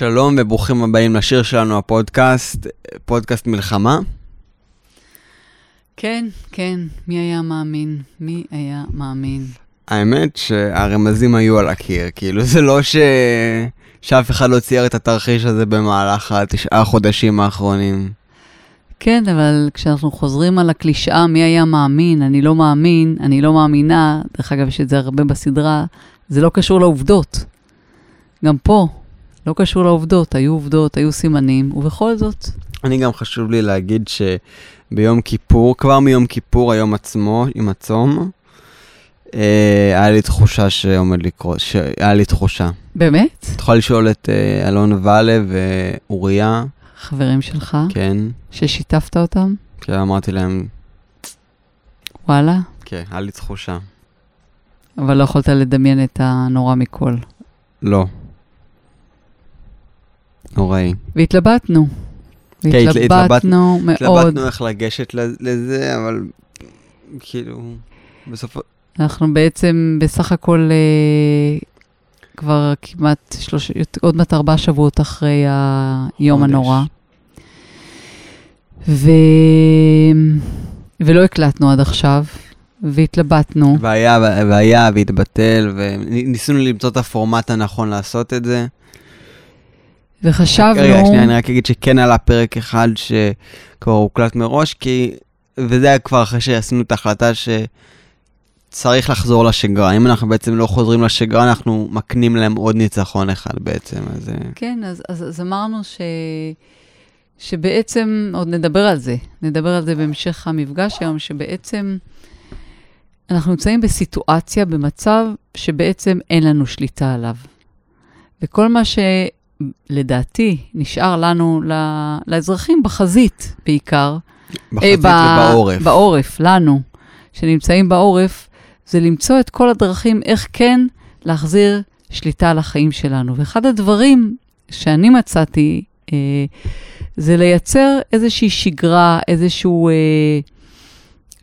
שלום וברוכים הבאים לשיר שלנו, הפודקאסט, פודקאסט מלחמה. כן, כן, מי היה מאמין? מי היה מאמין? האמת שהרמזים היו על הקיר, כאילו זה לא ש... שאף אחד לא צייר את התרחיש הזה במהלך התשעה חודשים האחרונים. כן, אבל כשאנחנו חוזרים על הקלישאה, מי היה מאמין, אני לא מאמין, אני לא מאמינה, דרך אגב, יש את זה הרבה בסדרה, זה לא קשור לעובדות. גם פה, לא קשור לעובדות, היו עובדות, היו סימנים, ובכל זאת. אני גם חשוב לי להגיד שביום כיפור, כבר מיום כיפור, היום עצמו, עם הצום, אה, היה לי תחושה שעומד לקרות, היה לי תחושה. באמת? את יכולה לשאול את אה, אלון ואלה ואוריה. חברים שלך? כן. ששיתפת אותם? כן, אמרתי להם, וואלה? כן, היה לי תחושה. אבל לא יכולת לדמיין את הנורא מכל. לא. נוראי. והתלבטנו. כן, התל- והתלבטנו מאוד. התלבטנו איך לגשת לז- לזה, אבל כאילו, בסופו... אנחנו בעצם בסך הכל אה, כבר כמעט שלוש, עוד מעט ארבעה שבועות אחרי היום חודש. הנורא. ו... ולא הקלטנו עד עכשיו, והתלבטנו. והיה, והיה, והתבטל, וניסינו למצוא את הפורמט הנכון לעשות את זה. וחשבנו... רגע, שנייה, אני רק אגיד שכן עלה פרק אחד שכבר הוקלט מראש, כי... וזה היה כבר אחרי שעשינו את ההחלטה שצריך לחזור לשגרה. אם אנחנו בעצם לא חוזרים לשגרה, אנחנו מקנים להם עוד ניצחון אחד בעצם, אז... אה, כן, אז, אז, אז אמרנו ש... שבעצם, עוד נדבר על זה, נדבר על זה בהמשך המפגש היום, שבעצם אנחנו נמצאים בסיטואציה, במצב שבעצם אין לנו שליטה עליו. וכל מה שלדעתי נשאר לנו, לאזרחים בחזית בעיקר, בחזית אה, ובעורף. בעורף, לנו, שנמצאים בעורף, זה למצוא את כל הדרכים איך כן להחזיר שליטה על החיים שלנו. ואחד הדברים שאני מצאתי, אה, זה לייצר איזושהי שגרה, איזשהו... אה,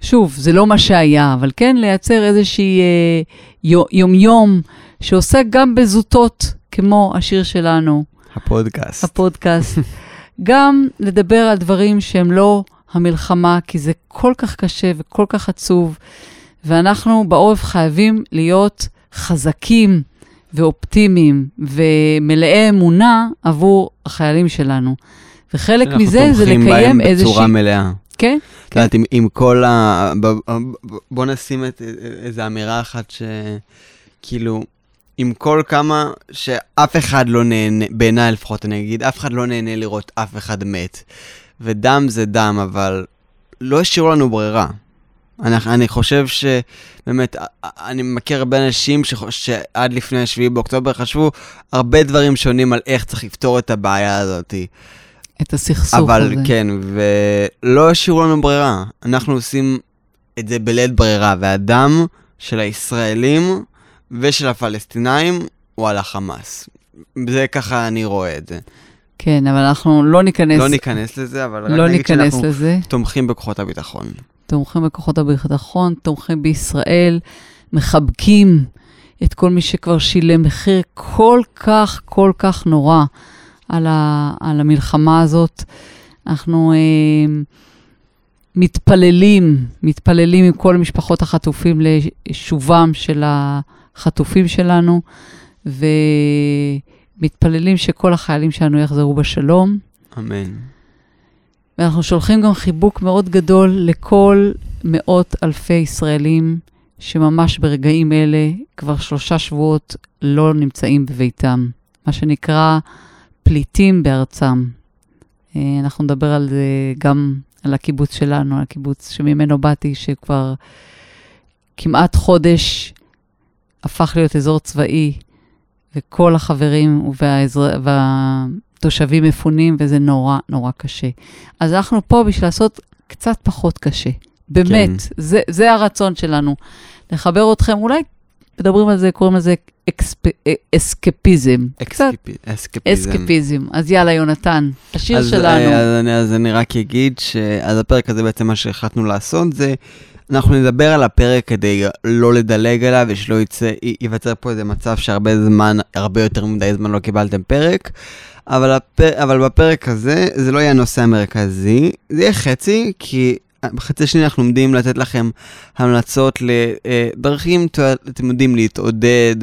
שוב, זה לא מה שהיה, אבל כן לייצר איזושהי אה, יו- יומיום שעוסק גם בזוטות, כמו השיר שלנו, הפודקאסט. הפודקאסט. גם לדבר על דברים שהם לא המלחמה, כי זה כל כך קשה וכל כך עצוב, ואנחנו בעורף חייבים להיות חזקים ואופטימיים ומלאי אמונה עבור החיילים שלנו. וחלק מזה זה לקיים אנחנו תומכים בהם איזושהי... בצורה מלאה. כן, את יודעת, עם, עם כל ה... בוא נשים את איזו אמירה אחת ש... עם כל כמה שאף אחד לא נהנה, בעיניי לפחות אני אגיד, אף אחד לא נהנה לראות אף אחד מת. ודם זה דם, אבל לא השאירו לנו ברירה. אני, אני חושב שבאמת, אני מכיר הרבה אנשים שחוש, שעד לפני 7 באוקטובר חשבו הרבה דברים שונים על איך צריך לפתור את הבעיה הזאת. את הסכסוך אבל הזה. כן, ולא השאירו לנו ברירה. אנחנו עושים את זה בלית ברירה, והדם של הישראלים ושל הפלסטינאים הוא על החמאס. זה ככה אני רואה את זה. כן, אבל אנחנו לא ניכנס, לא ניכנס לזה, אבל רק לא נגיד ניכנס שאנחנו לזה. תומכים בכוחות הביטחון. תומכים בכוחות הביטחון, תומכים בישראל, מחבקים את כל מי שכבר שילם מחיר כל כך, כל כך נורא על, ה, על המלחמה הזאת. אנחנו אה, מתפללים, מתפללים עם כל משפחות החטופים לשובם של החטופים שלנו, ומתפללים שכל החיילים שלנו יחזרו בשלום. אמן. ואנחנו שולחים גם חיבוק מאוד גדול לכל מאות אלפי ישראלים שממש ברגעים אלה כבר שלושה שבועות לא נמצאים בביתם, מה שנקרא פליטים בארצם. אה, אנחנו נדבר על זה גם על הקיבוץ שלנו, על הקיבוץ שממנו באתי, שכבר כמעט חודש הפך להיות אזור צבאי, וכל החברים והאזר... והתושבים מפונים, וזה נורא נורא קשה. אז אנחנו פה בשביל לעשות קצת פחות קשה. באמת, כן. זה, זה הרצון שלנו. לחבר אתכם, אולי מדברים על זה, קוראים לזה אקספ... אה, אסקפיזם. אסקפיזם. אסקפיזם. אז יאללה, יונתן, השיר אז, שלנו. אה, אז, אני, אז אני רק אגיד שאז הפרק הזה בעצם מה שהחלטנו לעשות זה, אנחנו נדבר על הפרק כדי לא לדלג עליו ושלא יצא, ייווצר פה איזה מצב שהרבה זמן, הרבה יותר מדי זמן לא קיבלתם פרק. אבל, הפ... אבל בפרק הזה זה לא יהיה הנושא המרכזי, זה יהיה חצי, כי בחצי השני אנחנו עומדים לתת לכם המלצות לדרכים, אתם יודעים, להתעודד,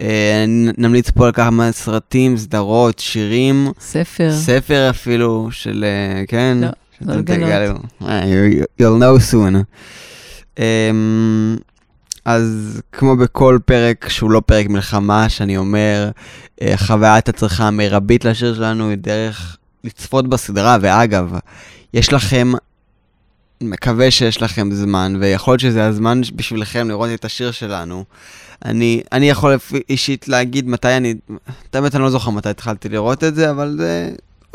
אה, נמליץ פה על כמה סרטים, סדרות, שירים. ספר. ספר אפילו של, אה, כן? לא, לא לגלות. אה, you'll know soon. אמ, אז כמו בכל פרק שהוא לא פרק מלחמה, שאני אומר, אה, חוויית הצריכה המרבית לשיר שלנו היא דרך לצפות בסדרה, ואגב, יש לכם, מקווה שיש לכם זמן, ויכול להיות שזה הזמן בשבילכם לראות את השיר שלנו. אני, אני יכול אישית להגיד מתי אני, את האמת אני לא זוכר מתי התחלתי לראות את זה, אבל זה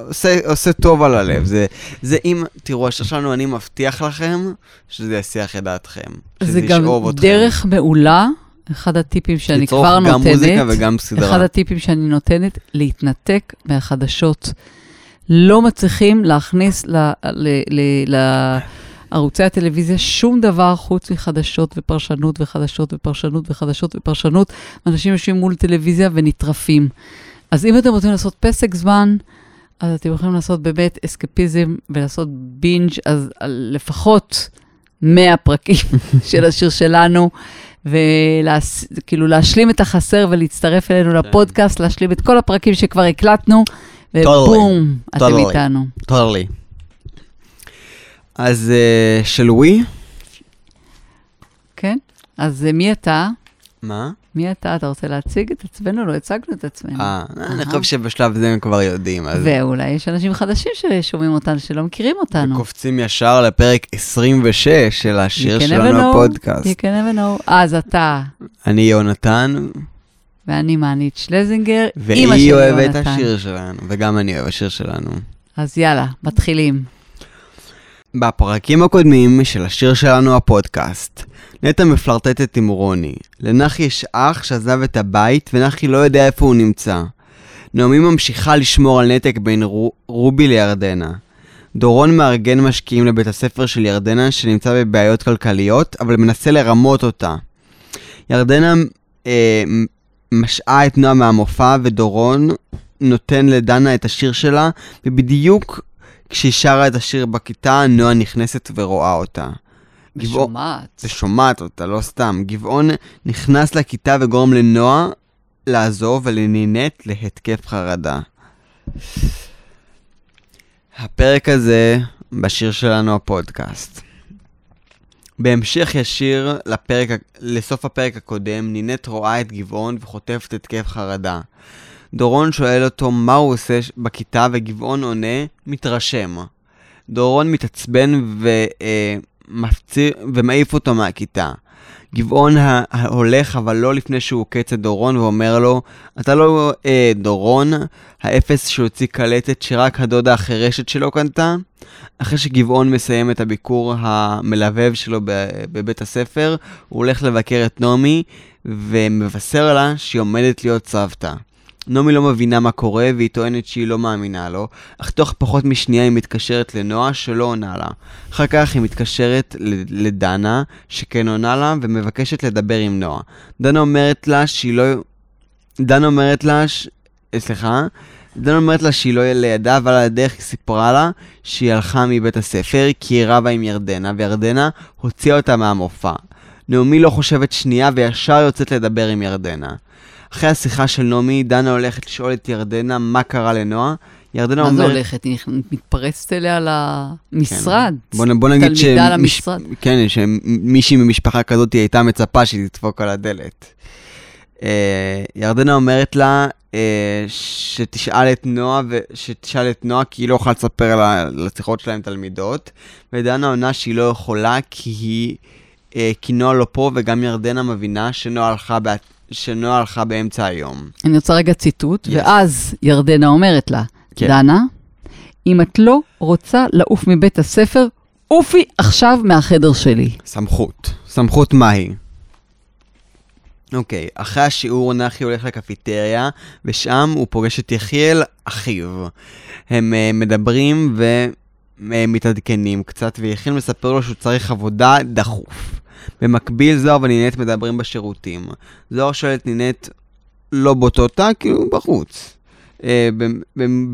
עושה, עושה טוב על הלב. זה, זה אם, תראו, השיר שלנו, אני מבטיח לכם שזה יסיח את דעתכם. זה גם ישאוב אתכם. דרך מעולה, אחד הטיפים שאני לצרוך כבר גם נותנת. מוזיקה וגם סדרה. אחד הטיפים שאני נותנת, להתנתק מהחדשות. לא מצליחים להכניס ל- ל- ל- לערוצי הטלוויזיה שום דבר חוץ מחדשות ופרשנות וחדשות ופרשנות וחדשות ופרשנות. אנשים יושבים מול טלוויזיה ונטרפים. אז אם אתם רוצים לעשות פסק זמן, אז אתם יכולים לעשות באמת אסקפיזם ולעשות בינג', אז על לפחות 100 פרקים של השיר שלנו, וכאילו להשלים את החסר ולהצטרף אלינו לפודקאסט, להשלים את כל הפרקים שכבר הקלטנו, ובום, אתם. איתנו. טורלי. אז uh, של ווי? כן? אז אה, מי אתה? מה? מי אתה? אתה רוצה להציג את עצמנו? לא הצגנו את עצמנו. אה, אני. חושב שבשלב זה הם כבר יודעים. אז ואולי יש אנשים חדשים ששומעים אותנו, שלא מכירים אותנו. קופצים ישר לפרק 26 של השיר שלנו. בפודקאסט. You can never know. אז אתה, אני יונתן, ואני מענית שלזינגר, אמא והיא שלי אוהבת את יונתן. השיר שלנו, וגם אני אוהב השיר שלנו. אז יאללה, מתחילים. בפרקים הקודמים של השיר שלנו הפודקאסט, נטע מפלרטטת עם רוני. לנחי יש אח שעזב את הבית ונחי לא יודע איפה הוא נמצא. נעמי ממשיכה לשמור על נתק בין רו- רובי לירדנה. דורון מארגן משקיעים לבית הספר של ירדנה שנמצא בבעיות כלכליות, אבל מנסה לרמות אותה. ירדנה אה, משעה את נועה מהמופע ודורון נותן לדנה את השיר שלה, ובדיוק כשהיא שרה את השיר בכיתה, נועה נכנסת ורואה אותה. ושומעת. ושומעת אותה, לא סתם. גבעון נכנס לכיתה וגורם לנועה לעזוב ולנינט להתקף חרדה. הפרק הזה בשיר שלנו הפודקאסט. בהמשך ישיר לפרק, לסוף הפרק הקודם, נינט רואה את גבעון וחוטפת התקף חרדה. דורון שואל אותו מה הוא עושה בכיתה וגבעון עונה, מתרשם. דורון מתעצבן ומפציר, ומעיף אותו מהכיתה. גבעון הולך, אבל לא לפני שהוא עוקץ את דורון ואומר לו, אתה לא אה, דורון, האפס שהוציא קלטת שרק הדודה החירשת שלו קנתה. אחרי שגבעון מסיים את הביקור המלבב שלו בבית הספר, הוא הולך לבקר את נעמי ומבשר לה שהיא עומדת להיות סבתא. נעמי לא מבינה מה קורה והיא טוענת שהיא לא מאמינה לו, אך תוך פחות משנייה היא מתקשרת לנועה שלא עונה לה. אחר כך היא מתקשרת לדנה, שכן עונה לה ומבקשת לדבר עם נועה. דנה אומרת לה שהיא לא... דנה אומרת לה... ש... סליחה? דנה אומרת לה שהיא לא לידה, אבל על הדרך היא סיפרה לה שהיא הלכה מבית הספר כי היא רבה עם ירדנה, וירדנה הוציאה אותה מהמופע. נעמי לא חושבת שנייה וישר יוצאת לדבר עם ירדנה. אחרי השיחה של נעמי, דנה הולכת לשאול את ירדנה מה קרה לנועה. ירדנה מה זה אומרת... הולכת? היא מתפרצת אליה למשרד. בוא, נ- בוא נגיד תלמידה שמש- למשרד. כן, שמישהי ממשפחה כזאת הייתה מצפה שהיא תדפוק על הדלת. אה, ירדנה אומרת לה אה, שתשאל את נועה, ו... שתשאל את נועה כי היא לא יכולה לספר על ה- לשיחות שלה עם תלמידות, ודנה עונה שהיא לא יכולה כי היא... אה, כי נועה לא פה, וגם ירדנה מבינה שנועה הלכה. שנועה הלכה באמצע היום. אני רוצה רגע ציטוט, Yes. ואז ירדנה אומרת לה, כן. דנה, אם את לא רוצה לעוף מבית הספר, עופי עכשיו מהחדר שלי. סמכות. סמכות מהי? אוקיי, אחרי השיעור נחי הולך לקפיטריה, ושם הוא פוגש את יחיאל, אחיו. הם uh, מדברים ומתעדכנים קצת, ויחיאל מספר לו שהוא צריך עבודה דחוף. במקביל זוהר ונינט מדברים בשירותים. זוהר שואל את נינט לא באותו תא, כאילו בחוץ. Uh,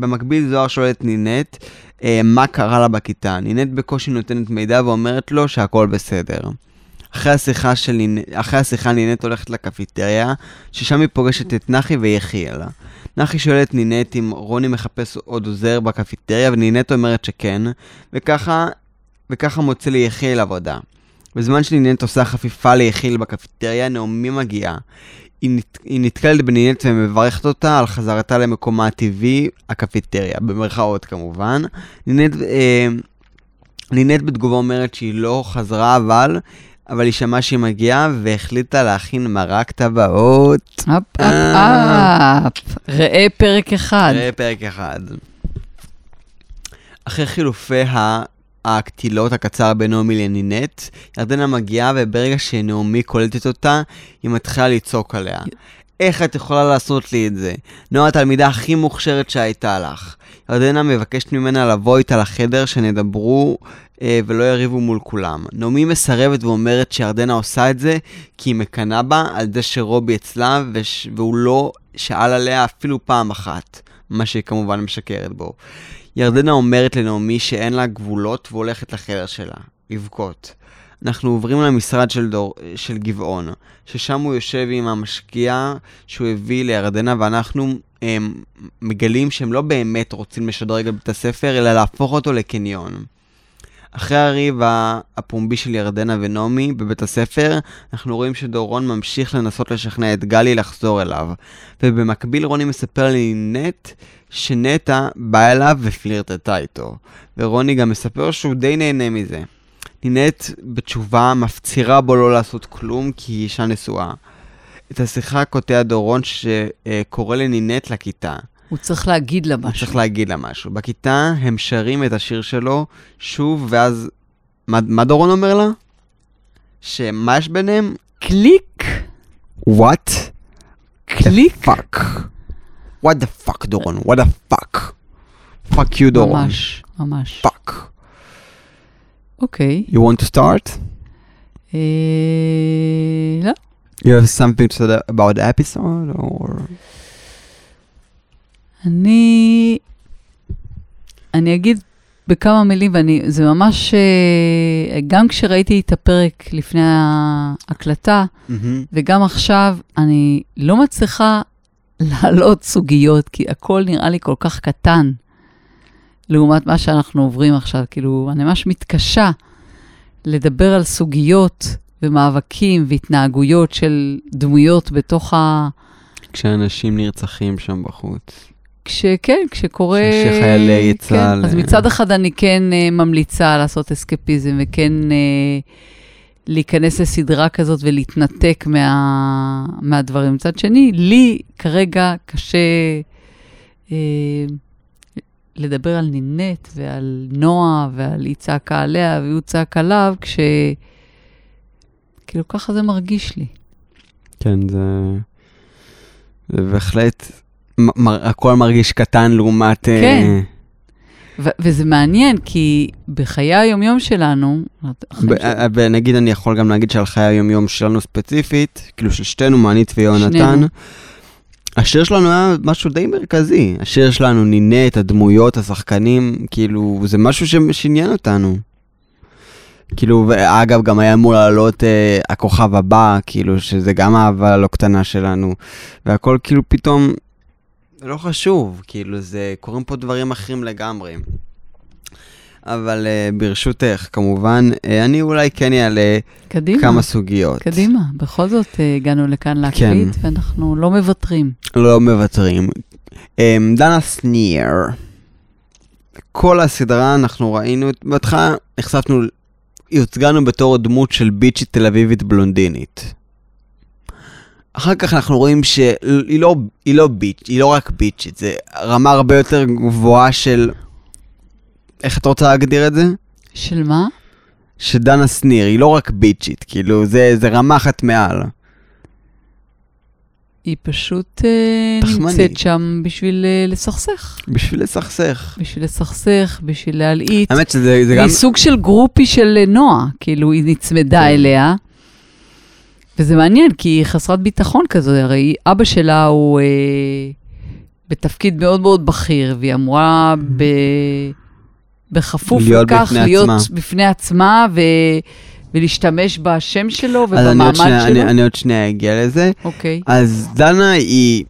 במקביל זוהר שואל את נינט uh, מה קרה לה בכיתה. נינט בקושי נותנת מידע ואומרת לו שהכל בסדר. אחרי השיחה, של, אחרי השיחה נינט הולכת לקפיטריה, ששם היא פוגשת את נחי ויחיאל. נחי שואל את נינט אם רוני מחפש עוד עוזר בקפיטריה, ונינט אומרת שכן, וככה, וככה מוצא ליחיאל עבודה. בזמן שנינט עושה חפיפה ליחיאל בקפיטריה, נעמי מגיעה. היא, נת... היא נתקלת בנינט ומברכת אותה על חזרתה למקומה הטבעי, הקפיטריה, במרכאות כמובן. נינט, אה, נינט בתגובה אומרת שהיא לא חזרה, אבל אבל היא שמעה שהיא מגיעה והחליטה להכין מרק טבעות. אפ אפ אפ, ראה פרק אחד. ראה פרק אחד. אחרי חילופי הקטילות הקצר בין נעמי לנינט, ירדנה מגיעה וברגע שנעמי קולטת אותה, היא מתחילה לצעוק עליה. איך את יכולה לעשות לי את זה? נועה התלמידה הכי מוכשרת שהייתה לך. ירדנה מבקשת ממנה לבוא איתה לחדר שנדברו אה, ולא יריבו מול כולם. נעמי מסרבת ואומרת שירדנה עושה את זה כי היא מקנאה בה על זה שרובי אצלה וש... והוא לא שאל עליה אפילו פעם אחת, מה שהיא כמובן משקרת בו. ירדנה אומרת לנעמי שאין לה גבולות והולכת לחדר שלה, לבכות. אנחנו עוברים למשרד של, דור, של גבעון, ששם הוא יושב עם המשקיע שהוא הביא לירדנה, ואנחנו הם, מגלים שהם לא באמת רוצים לשדרג את בית הספר, אלא להפוך אותו לקניון. אחרי הריב הפומבי של ירדנה ונעמי בבית הספר, אנחנו רואים שדורון ממשיך לנסות לשכנע את גלי לחזור אליו. ובמקביל רוני מספר לי נט שנטע באה אליו ופלירטטה איתו. ורוני גם מספר שהוא די נהנה מזה. נינט בתשובה מפצירה בו לא לעשות כלום כי היא אישה נשואה. את השיחה קוטע דורון שקורא לנינט לכיתה. הוא צריך להגיד לה משהו. הוא צריך להגיד לה משהו. בכיתה הם שרים את השיר שלו שוב, ואז... מה, מה דורון אומר לה? שמה יש ביניהם? קליק. What? קליק? Fuck. What the fuck דורון? What the fuck? Fuck you דורון. ממש, ממש. Fuck. אוקיי. You want to start? אה... לא. You have something to say about the episode or... אני... אני אגיד בכמה מילים, ואני, זה ממש, אה, גם כשראיתי את הפרק לפני ההקלטה, Mm-hmm. וגם עכשיו, אני לא מצליחה להעלות סוגיות, כי הכל נראה לי כל כך קטן, לעומת מה שאנחנו עוברים עכשיו. כאילו, אני ממש מתקשה לדבר על סוגיות ומאבקים והתנהגויות של דמויות בתוך ה... כשאנשים נרצחים שם בחוץ. כשכן, כשקורה... שחיילי צה"ל, כן, אז מצד אחד אני כן uh, ממליצה לעשות אסקפיזם וכן uh, להיכנס לסדרה כזאת ולהתנתק מה, מהדברים. מצד שני, לי כרגע קשה uh, לדבר על נינט ועל נועה ועל היא צעקה עליה והוא צעק עליו, כש... כאילו ככה זה מרגיש לי. כן, זה... זה בהחלט... הכל מרגיש קטן לעומת... אה, כן. ו- וזה מעניין, כי בחיי היומיום שלנו, אה, ונגיד אני יכול גם להגיד שעל חיי היום-יום שלנו ספציפית, כאילו של שתינו, מענית ויונתן. השיר שלנו היה משהו די מרכזי. השיר שלנו נינה את הדמויות, השחקנים, כאילו, זה משהו שעניין אותנו. כאילו, ואגב, גם היה אמור לעלות אה, הכוכב הבא, כאילו, שזה גם אהבה לא קטנה שלנו. והכל כאילו פתאום לא חשוב, כאילו, זה, קורים פה דברים אחרים לגמרי. אבל אה, ברשותך, כמובן, אה, אני אולי כן אעלה קדימה. כמה סוגיות. קדימה, בכל זאת אה, הגענו לכאן להקליט, כן. ואנחנו לא מוותרים. לא מוותרים. אמ, דנה שניר. כל הסדרה אנחנו ראינו, בהתחלה נחשפנו, לנו בתור דמות של ביצ'ית תל אביבית בלונדינית. אחר כך אנחנו רואים שהיא לא, היא לא ביץ', היא לא רק ביצ'ית, זה רמה הרבה יותר גבוהה של... איך את רוצה להגדיר את זה? של מה? שדנה שניר היא לא רק ביצ'ית, כאילו זה, זה רמה אחת מעל. היא פשוט אה, תחמנית. נמצאת שם בשביל אה, לסכסך. בשביל לסכסך. בשביל לסכסך, בשביל להלעיט. האמת שזה זה גם... היא סוג של גרופי של אה, נועה, כאילו היא נצמדה כן. אליה. וזה מעניין, כי היא חסרת ביטחון כזו, הרי אבא שלה הוא אה, בתפקיד מאוד מאוד בכיר, והיא אמורה ב... בכפוף להיות לכך בפני להיות עצמה. בפני עצמה ו... ולהשתמש בשם שלו אז אני ובמעמד שנייה- שלו. אני- אני עוד שנייה אגיע לזה. אוקיי. אז דנה היא,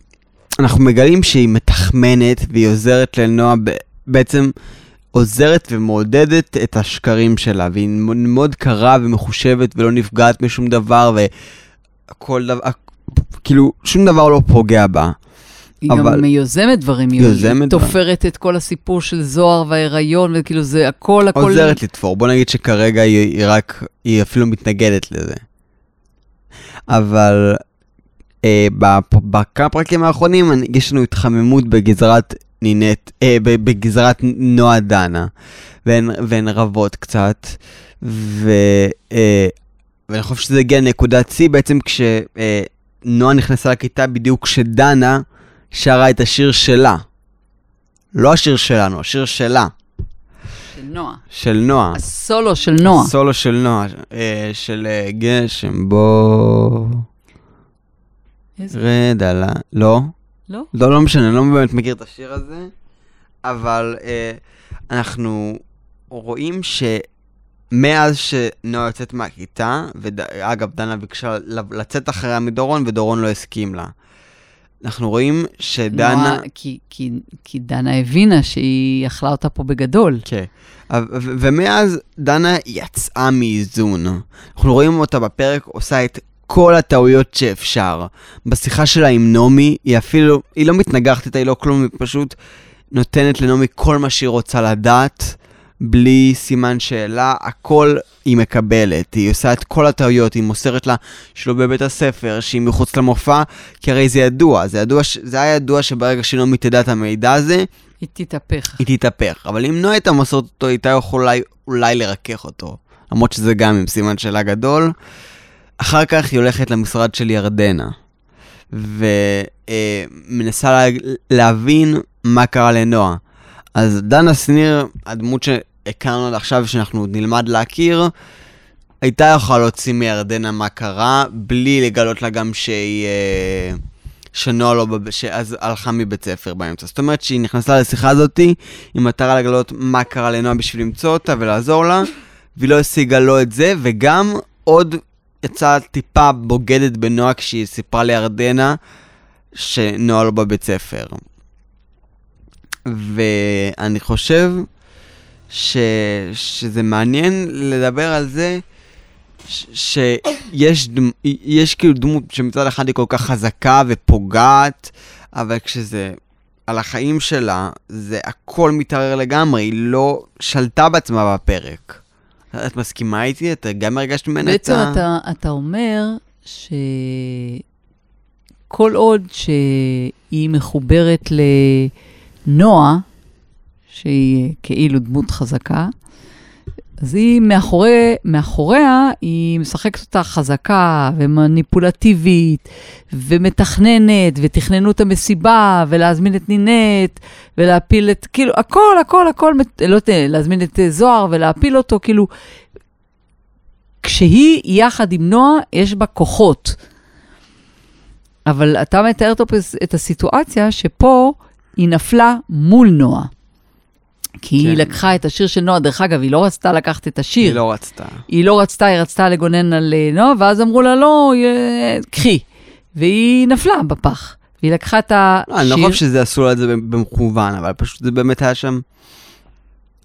אנחנו מגלים שהיא מתחמנת והיא עוזרת לנועה, בעצם עוזרת ומעודדת את השקרים שלה, והיא מאוד- קרה ומחושבת ולא נפגעת משום דבר, וכל דבר, כאילו, שום דבר לא פוגע בה. היא אבל- גם יוזמת דברים, היא יוזמת. תופרת את כל הסיפור של זוהר וההיריון, וכאילו זה הכל, הכל... עוזרת לתפור, בוא נגיד שכרגע היא, היא רק, היא אפילו מתנגדת לזה. אבל אה, בכמה פרקים האחרונים יש לנו התחממות בגזרת נינט, אה, בגזרת נועה דנה, והן, והן רבות קצת, ו, אה, ואני חושב שזה הגיע לנקודת שיא בעצם כשנועה נכנסה לכיתה בדיוק כשדנה שרה את השיר שלה. לא השיר שלנו, השיר שלה. של נועה. של נועה. הסולו של נועה. סולו של נועה, אה, של אה, גשם בוא איזה- רד על ה... לא? לא? לא, לא משנה, אני לא באמת מכיר את השיר הזה, אבל אה, אנחנו רואים שמאז שנועה יוצאת מהכיתה, ואגב, דנה ביקשה לצאת אחריה מדורון, ודורון לא הסכים לה. אנחנו רואים שדנה... נועה, כי, כי, כי דנה הבינה שהיא אכלה אותה פה בגדול. כן. ומאז דנה יצאה מאיזון. אנחנו רואים אותה בפרק עושה את כל הטעויות שאפשר. בשיחה שלה עם נעמי, היא אפילו, היא לא מתנגחת איתה, היא לא כלום, היא פשוט נותנת לנעמי כל מה שהיא רוצה לדעת, בלי סימן שאלה, הכל היא מקבלת. היא עושה את כל הטעויות, היא מוסרת לה שלא בבית הספר, שהיא מחוץ למופע, כי הרי זה ידוע, זה, ידוע, זה היה ידוע שברגע שנעמי תדע את המידע הזה, היא תתהפך. היא תתהפך. אבל אם לא הייתה מוסרת אותו, היא הייתה יכולה אולי לרכך אותו. למרות שזה גם עם סימן שאלה גדול. אחר כך היא הולכת למשרד של ירדנה, ומנסה לה, להבין מה קרה לנועה. אז דנה שניר, הדמות שהכרנו עד עכשיו, שאנחנו נלמד להכיר, הייתה יכולה להוציא מירדנה מה קרה, בלי לגלות לה גם שהיא... אה, שנועה לא, בב- שאז הלכה מבית ספר באמצע. זאת אומרת שהיא נכנסה לשיחה הזאתי עם מטרה לגלות מה קרה לנועה בשביל למצוא אותה ולעזור לה, והיא לא השיגה לא את זה, וגם עוד יצאה טיפה בוגדת בנועה כשהיא סיפרה לירדנה שנועה לא בבית ספר. ואני חושב ש... שזה מעניין לדבר על זה ש- שיש דמ... יש כאילו דמות שמצד אחד היא כל כך חזקה ופוגעת, אבל כשזה על החיים שלה, זה הכל מתערער לגמרי, היא לא שלטה בעצמה בפרק. את מסכימה איתי? את גם הרגשת ממנה את בעצם ה... אתה, אתה אומר שכל עוד שהיא מחוברת לנועה, שהיא כאילו דמות חזקה, אז היא מאחורי, מאחוריה, היא משחקת אותה חזקה ומניפולטיבית ומתכננת, ותכננו את המסיבה, ולהזמין את נינט, ולהפיל את, כאילו, הכל, הכל, הכל, לא יודעת, להזמין את אה, זוהר ולהפיל אותו, כאילו, כשהיא יחד עם נועה, יש בה כוחות. אבל אתה מתאר את הסיטואציה שפה היא נפלה מול נועה. כי היא כן. לקחה את השיר של נועה, דרך אגב, היא לא רצתה לקחת את השיר. היא לא רצתה. היא לא רצתה, היא רצתה לגונן על אה, נועה, ואז אמרו לה, לא, אה, קחי. והיא נפלה בפח. והיא לקחה את השיר. לא, אני לא חושב שזה עשו לה את זה במכוון, אבל פשוט זה באמת היה שם...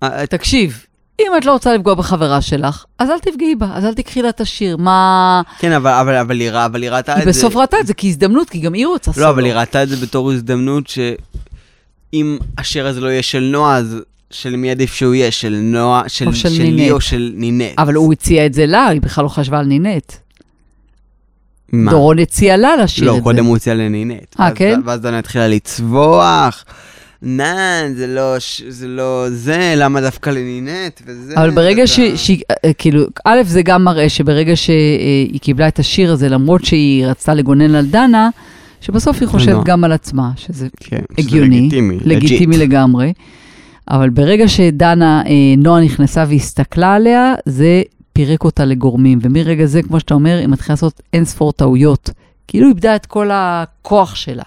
אה, תקשיב, אם את לא רוצה לפגוע בחברה שלך, אז אל תפגעי בה, אז אל תקחי לה את השיר. מה... כן, אבל, אבל, אבל, היא, רא- אבל היא ראתה את היא זה... בסוף ראתה את זה כהזדמנות, כי גם היא רוצה סולו. לא, אבל היא ראתה את זה בתור הזדמנות שאם השיר הזה לא יהיה של נועה, אז של מי עדיף שהוא יהיה? של נועה, של, או של שלי נינט. או של נינט? אבל הוא הציע את זה לה, היא בכלל לא חשבה על נינט. מה? דורון הציע לה לשיר לא, את זה. קודם הוא הציע לנינט. אה, כן? ואז דנה התחילה לצווח. נאן, זה לא, ש- זה לא זה, למה דווקא לנינט וזה. אבל ברגע ש... שהיא, אה, כאילו, א', זה גם מראה שברגע שהיא קיבלה את השיר הזה, למרות שהיא רצתה לגונן על דנה, שבסוף היא חושבת. גם על עצמה, שזה כן, שזה הגיוני, לגיטימי. לגיטימי legit. לגמרי. אבל ברגע שדנה, אה, נועה נכנסה והסתכלה עליה, זה פירק אותה לגורמים. ומרגע זה, כמו שאתה אומר, היא מתחילה לעשות אין ספור טעויות. כאילו איבדה את כל הכוח שלה.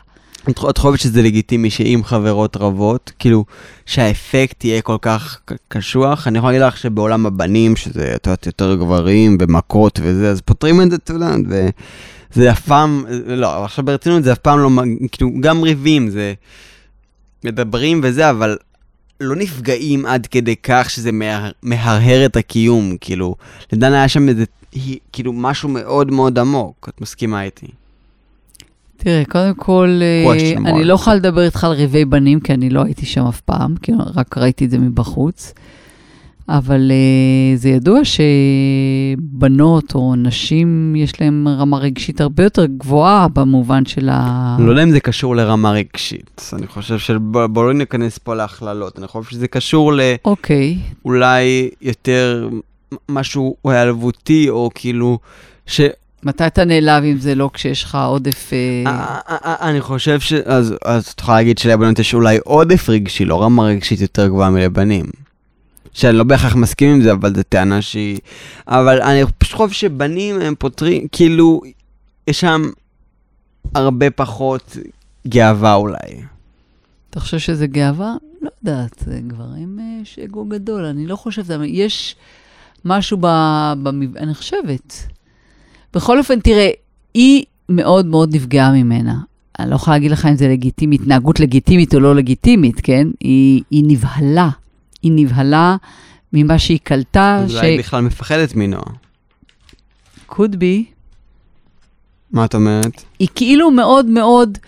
את חושבת שזה לגיטימי שאם חברות רבות, כאילו, שהאפקט יהיה כל כך קשוח? אני יכול להגיד לך שבעולם הבנים, שזה, את יודעת, יותר גברים ומכות וזה, אז פותרים את זה, את יודעת, וזה אף פעם, לא, עכשיו ברצינות זה אף פעם לא, כאילו, גם ריבים, זה מדברים וזה, אבל לא נפגעים עד כדי כך שזה מה- מהרהר את הקיום, כאילו, לדנה היה שם איזה, כאילו, משהו מאוד מאוד עמוק, את מסכימה איתי? תראה, קודם כל, אה. אני לא יכולה לדבר איתך על ריבי בנים, כי אני לא הייתי שם אף פעם, כי רק ראיתי את זה מבחוץ. אבל אה, זה ידוע שבנות או נשים, יש להן רמה רגשית הרבה יותר גבוהה במובן של ה... לא יודע אם זה קשור לרמה רגשית. אני חושב שבואו לא ניכנס פה להכללות. אני חושב שזה קשור אוקיי, לאולי יותר משהו העלבותי, או כאילו, ש... מתי אתה נעלב עם זה לא כשיש לך עודף... אה, אני חושב ש... אז את יכולה להגיד שלבנות יש אולי עודף רגשי, לא רמה רגשית יותר גבוהה מלבנים. שאני לא בהכרח מסכים עם זה, אבל זו טענה שהיא... אבל אני פשוט חושב שבנים הם פותרים, כאילו, יש שם הרבה פחות גאווה אולי. אתה חושב שזה גאווה? לא יודעת, זה גברים אה, יש אגו גדול, אני לא חושבת, יש משהו. במב... אני חושבת. בכל אופן, תראה, היא מאוד מאוד נפגעה ממנה. אני לא יכולה להגיד לך אם זה לגיטימי, התנהגות לגיטימית או לא לגיטימית, כן? היא, היא נבהלה. היא נבהלה ממה שהיא קלטה, אז ש... אולי היא בכלל מפחדת מנועה. could be. מה את אומרת? היא כאילו מאוד מאוד,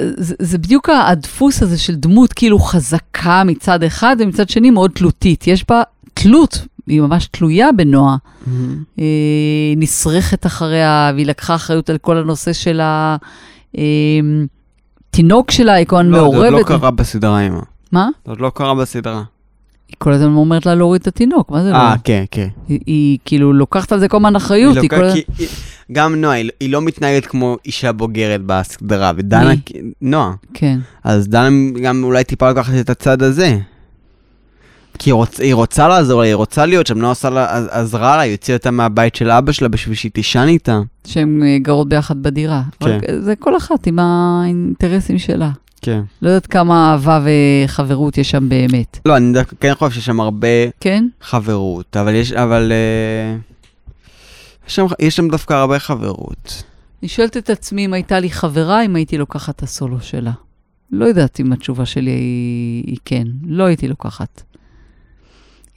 זה, זה בדיוק הדפוס הזה של דמות כאילו חזקה מצד אחד, ומצד שני מאוד תלותית. יש בה תלות, היא ממש תלויה בנועה. אה, נסרכת אחריה, והיא לקחה אחריות על כל הנושא של התינוק שלה, היא כמובן לא, זה עוד מעורבת. לא קרה בסדרה, אמא. מה? זה עוד לא קרה בסדרה. היא כל הזמן אומרת לה להוריד את התינוק, מה זה לא? אה, כן, כן. היא, היא כאילו לוקחת על זה כל הזמן אחריות. היא היא לא- כל... כי- גם נועה, היא- היא לא מתנהגת כמו אישה בוגרת בסדרה, ודנה? נועה. כן. אז דנה גם אולי טיפה לקחת את הצד הזה. כי היא, רוצ, היא רוצה לעזור לה, היא רוצה להיות שם, נועה עשה לה, עז- עזרה לה, היא הוציאה אותה מהבית של אבא שלה בשביל שהיא תישן איתה. שהן אה, גרות ביחד בדירה. כן. זה כל אחת עם האינטרסים שלה. כן. לא יודעת כמה אהבה וחברות יש שם באמת. לא, אני דווקא כן חושב שיש שם הרבה כן? חברות, אבל יש, אבל... אה, יש שם, יש שם דווקא הרבה חברות. אני שואלת את עצמי אם הייתה לי חברה, אם הייתי לוקחת את הסולו שלה. לא יודעת אם התשובה שלי היא, היא כן. לא הייתי לוקחת.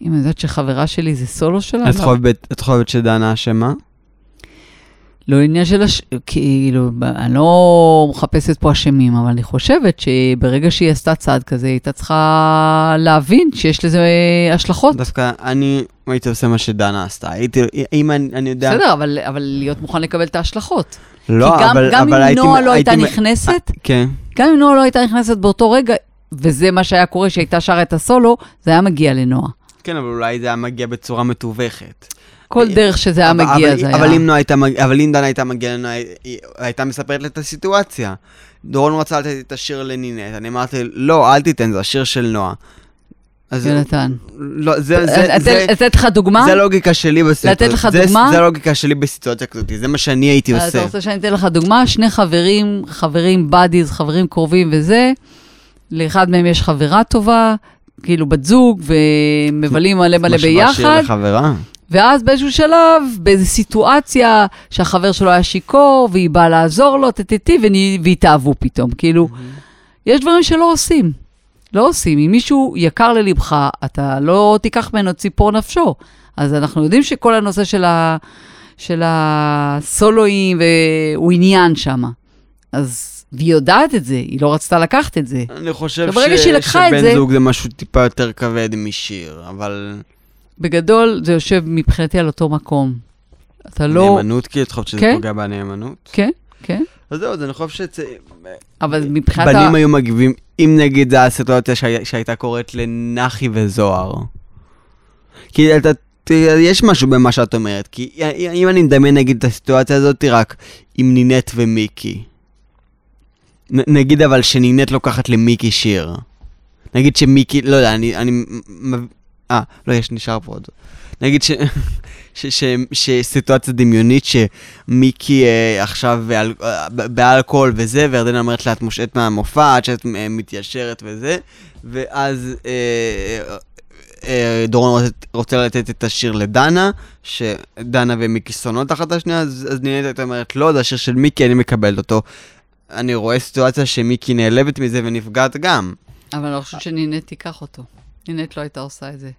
אם אני יודעת שחברה שלי זה סולו שלה, את לא. חושבת- את חושבת שדנה אשמה? לא עניין של הש... כאילו, אני לא מחפשת פה אשמים, אבל אני חושבת שברגע שהיא עשתה צעד כזה, היא הייתה צריכה להבין שיש לזה השלכות. דווקא אני הייתי עושה מה שדנה עשתה. הייתי, אם אני, אני יודע... בסדר, אבל, אבל להיות מוכן לקבל את ההשלכות. לא, כי גם, אבל, גם אבל אם הייתי... נועה לא הייתי, הייתה נכנסת, כן. גם אם נועה לא הייתה נכנסת באותו רגע, וזה מה שהיה קורה שהייתה שרה את הסולו, זה היה מגיע לנועה. כן, אבל אולי זה היה מגיע בצורה מתווכת. כל דרך שזה היה מגיע, אבל, זה היה... אבל אם, נועה הייתה, מג- אבל אם דנה הייתה מגיעה היא- הייתה מספרת לה את הסיטואציה. דורון רצה לתת את השיר לנינט, אני אמרתי, לא, אל תיתן, זה השיר של נועה. אז יונתן. לא, זה, זה, זה, לתת לך דוגמה? זה לוגיקה שלי בסיטואציה. לתת לך דוגמה? זה לוגיקה שלי בסיטואציה כזאת, זה מה שאני הייתי אתה עושה. רוצה שאני אתן לך דוגמה? שני חברים, חברים בדיז, חברים קרובים וזה, לאחד מהם יש חברה טובה, כאילו בת זוג, ומבלים מלא מלא משווה שיר ביחד, לחברה. ואז באיזשהו שלב, באיזו סיטואציה שהחבר שלו היה שיכור, והיא באה לעזור לו, טטטי, והתאהבו פתאום. כאילו, יש דברים שלא עושים. לא עושים. אם מישהו יקר ללבך, אתה לא תיקח ממנו ציפור נפשו. אז אנחנו יודעים שכל הנושא של, ה, של הסולואים הוא עניין שם. אז, והיא יודעת את זה, היא לא רצתה לקחת את זה. אני חושב ש- שהיא לקחה את שבן זה- זוג זה משהו טיפה יותר כבד משיר, אבל... בגדול, זה יושב מבחינתי על אותו מקום. אתה לא... נאמנות, כי את חושבת שזה כן. פוגע בנאמנות? כן, כן. אז זהו, אז אני חושב ש... אבל מבחינת... ה- בנים היו מגיבים, אם נגיד זו הסיטואציה שהי- שהייתה קורית לנחי וזוהר. כי אתה יש משהו במה שאת אומרת, כי אם אני מדמיין נגיד את הסיטואציה הזאת רק עם נינט ומיקי. נ- נגיד אבל שנינט לוקחת למיקי שיר. נגיד שמיקי, לא יודע, אני... אני אה, לא, יש, נשאר פה עוד. נגיד ש... ש- ש- שסיטואציה דמיונית שמיקי אה, עכשיו באל, אה, באלכוהול וזה, וירדנה אומרת לה, את מושעת מהמופע, עד שאת אה, מתיישרת וזה, ואז אה, אה, דורון רוצה, רוצה לתת את השיר לדנה, שדנה ומיקי שונאות אחת את השנייה, אז, אז הייתה אומרת, לא, זה השיר של מיקי, אני מקבלת אותו. אני רואה סיטואציה שמיקי נעלבת מזה ונפגעת גם. אבל אני לא חושבת שנינט תיקח אותו. נינט לא הייתה עושה את זה.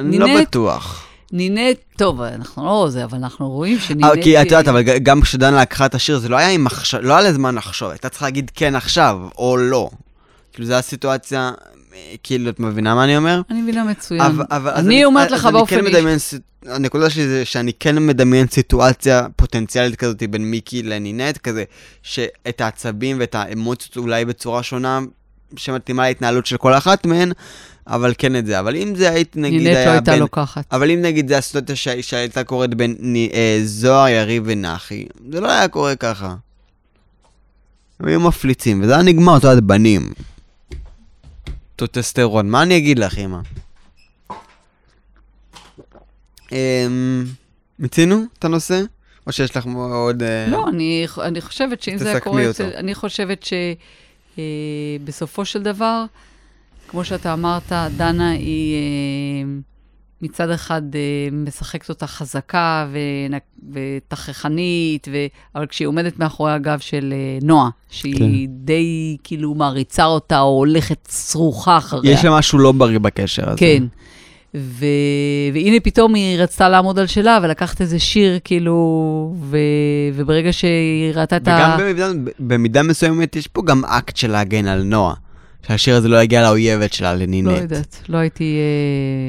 אני לא בטוח. נינט, טוב, אנחנו לא זה, אבל אנחנו רואים שנינט... אה, כי את יודעת, אבל גם כשדנה לקחה את השיר, זה לא היה עם מחשב, לא היה לה זמן לחשוב, הייתה צריכה להגיד כן עכשיו, או לא. כאילו, זו הסיטואציה, אה, כאילו, את מבינה מה אני אומר? אני מבינה מצוין. אבל- אבל- אז אני אומרת אז לך אני באופן כן. מדמיין ס- הנקודה שלי זה שאני כן מדמיין סיטואציה פוטנציאלית כזאת בין מיקי לנינט, כזה, שאת העצבים ואת האמוציות אולי בצורה שונה, שמתאימה להתנהלות של כל אחת מהן, אבל כן את זה. אבל אם זה היית, נגיד, נינט לא היה הייתה בין... לוקחת. אבל אם נגיד זה שה- שהייתה קורית בין אה, זוהר, יריב ונחי, זה לא היה קורה ככה. הם היו מפליצים, וזה היה נגמר, את יודעת, בנים. טוטסטרון, מה אני אגיד לך, אמא? אמ, מיצינו את הנושא? או שיש לך עוד... אה, לא, אני, אני חושבת שאם זה היה תסכמי קורה, אותו. אצל- אני חושבת שבסופו של דבר, כמו שאתה אמרת, דנה היא אה, מצד אחד אה, משחקת אותה חזקה ותככנית, ו... אבל כשהיא עומדת מאחורי הגב של אה, נועה, שהיא כן. די כאילו מעריצה אותה או הולכת סרוחה אחריה. יש לה משהו לא בריא בקשר הזה. כן. ו... והנה פתאום היא רצתה לעמוד על שלה ולקחת איזה שיר, כאילו, ו... וברגע שהיא ראתה את וגם ה... במידה, במידה מסוימת יש פה גם אקט של להגן על נועה. שהשיר הזה לא יגיע לאויבת שלה, לנינט. לא יודעת, לא הייתי...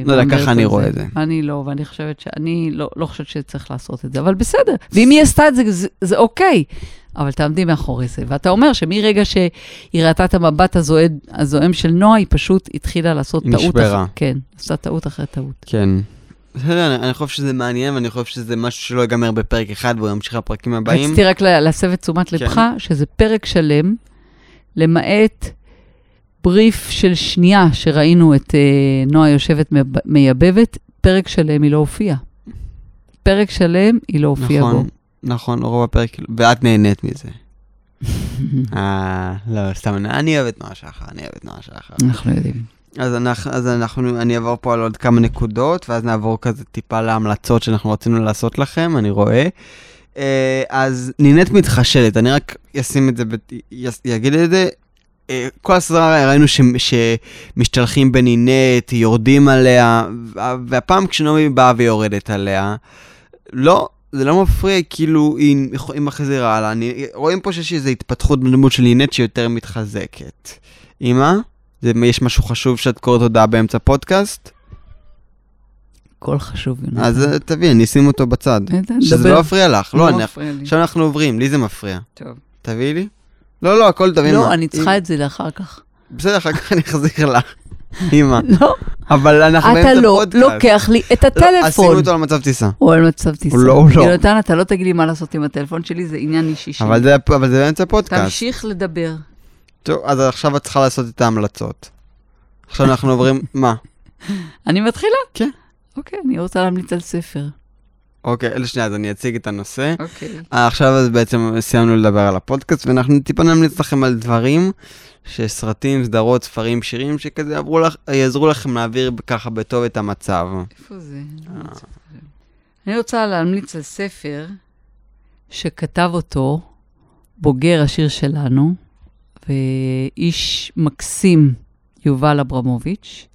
אה, לא יודע, ככה אני רואה את זה. אני לא, ואני חושבת ש... אני לא, לא חושבת שצריך לעשות את זה, אבל בסדר. ואם היא עשתה את זה, זה, זה אוקיי. אבל תעמדי מאחורי זה. ואתה אומר שמרגע שהיא ראתה את המבט הזועד, הזועם של נועה, היא פשוט התחילה לעשות היא טעות. נשברה. אחר- כן, עשתה טעות אחרי טעות. כן. בסדר, אני- חושב שזה מעניין, ואני חושב שזה משהו שלא ייגמר בפרק אחד, והוא ימשיך לפרקים הבאים. רציתי רק לה- להסב את תשומת כן. לבך, שזה פרק שלם, למעט בריף של שנייה שראינו את אה, נועה יושבת מייבבת, פרק שלם היא לא הופיעה. פרק שלם היא לא הופיעה בו. נכון, נכון, רוב הפרק, ואת נהנית מזה. אה, לא, סתם, אני אוהב את נועה שחר, אני אוהב את נועה שחר. אנחנו יודעים. אז אנחנו, אז אנחנו, אני אעבור פה על עוד כמה נקודות, ואז נעבור כזה טיפה להמלצות שאנחנו רצינו לעשות לכם, אני רואה. אה, אז נינט מתחשלת, אני רק אשים את זה, אגיד את זה. אה, כל הסדרה ראינו ש, שמשתלחים בנינט, יורדים עליה, וה- והפעם כשנעמי באה ויורדת עליה, לא, זה לא מפריע, כאילו היא, היא מחזירה לה. אני, רואים פה שיש איזו התפתחות בדמות של נינט שיותר מתחזקת. אמא? זה, יש משהו חשוב שאת קוראת הודעה באמצע פודקאסט? הכל חשוב. אז אה, תביאי, אני אשים אותו בצד. יונתן, שזה. לא יפריע לך. לא, לי. עכשיו אנחנו עוברים, לי זה מפריע. טוב. תביאי לי? לא, לא, הכל תביאי. לא, מה. אני צריכה את זה לאחר כך. בסדר, אחר כך אני אחזיר לך. אמא. לא, אבל אנחנו אתה באמצע לא פודקאסט. לוקח לי את לא, הטלפון. אותו על מצב טיסה. הוא על מצב טיסה. הוא לא, הוא לא. יונתן, אתה לא תגיד לי מה לעשות עם הטלפון שלי, זה עניין אישי שלי. אבל זה באמצע פודקאסט. תמשיך לדבר. טוב, אז עכשיו את צריכה לעשות את ההמלצות. עכשיו אנחנו עוברים, מה? אני מתחילה? כן. אוקיי, אני רוצה להמליץ על ספר. אוקיי, אלה שנייה, אז אני אציג את הנושא. אוקיי. אה, עכשיו אז בעצם סיימנו לדבר על הפודקאסט, ואנחנו טיפה נמליץ לכם על דברים, שסרטים, סדרות, ספרים, שירים, שכזה יעברו לך, יעזרו לכם להעביר ככה בטוב את המצב. איפה זה? אני רוצה להמליץ על ספר שכתב אותו בוגר השיר שלנו, ואיש מקסים, יובל אברמוביץ'.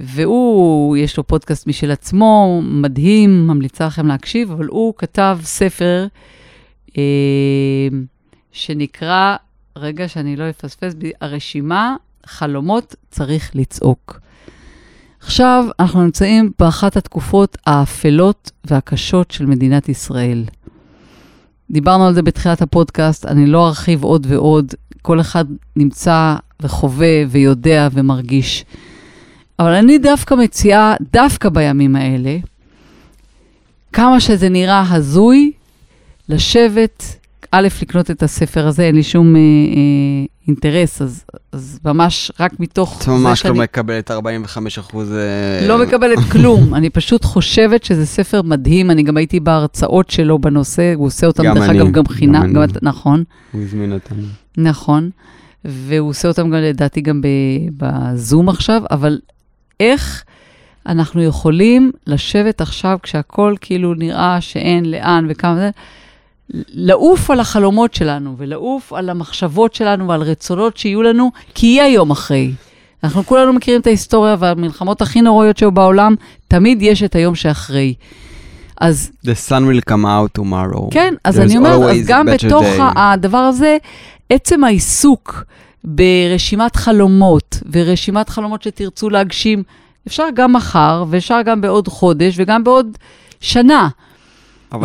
והוא, יש לו פודקאסט משל עצמו, מדהים, ממליצה לכם להקשיב, אבל הוא כתב ספר אה, שנקרא, רגע שאני לא אפספס, הרשימה, חלומות צריך לצעוק. עכשיו אנחנו נמצאים באחת התקופות האפלות והקשות של מדינת ישראל. דיברנו על זה בתחילת הפודקאסט, אני לא ארחיב עוד ועוד, כל אחד נמצא וחווה ויודע ומרגיש. אבל אני דווקא מציעה, דווקא בימים האלה, כמה שזה נראה הזוי, לשבת, א', לקנות את הספר הזה, אין לי שום אה, אה, אינטרס, אז, אז ממש רק מתוך את ממש שאני לא מקבלת 45 אחוז... אה, לא מקבלת כלום. אני פשוט חושבת שזה ספר מדהים, אני גם הייתי בהרצאות שלו בנושא, הוא עושה אותם, גם דרך אגב, גם גם חינם. גם אתה- נכון, הוא הזמין אותנו. נכון. והוא עושה אותם גם, לדעתי, גם בזום עכשיו, אבל איך אנחנו יכולים לשבת עכשיו, כשהכול כאילו נראה שאין לאן וכמה זה, לעוף על החלומות שלנו, ולעוף על המחשבות שלנו ועל רצונות שיהיו לנו, כי יהיה יום אחרי. אנחנו כולנו מכירים את ההיסטוריה והמלחמות הכי נוראיות שהיו בעולם, תמיד יש את היום שאחרי. אז The sun will come out tomorrow. כן, אז There's אני אומרת, אז גם בתוך day. הדבר הזה, עצם העיסוק ברשימת חלומות, ורשימת חלומות שתרצו להגשים, אפשר גם מחר, ואפשר גם בעוד חודש, וגם בעוד שנה.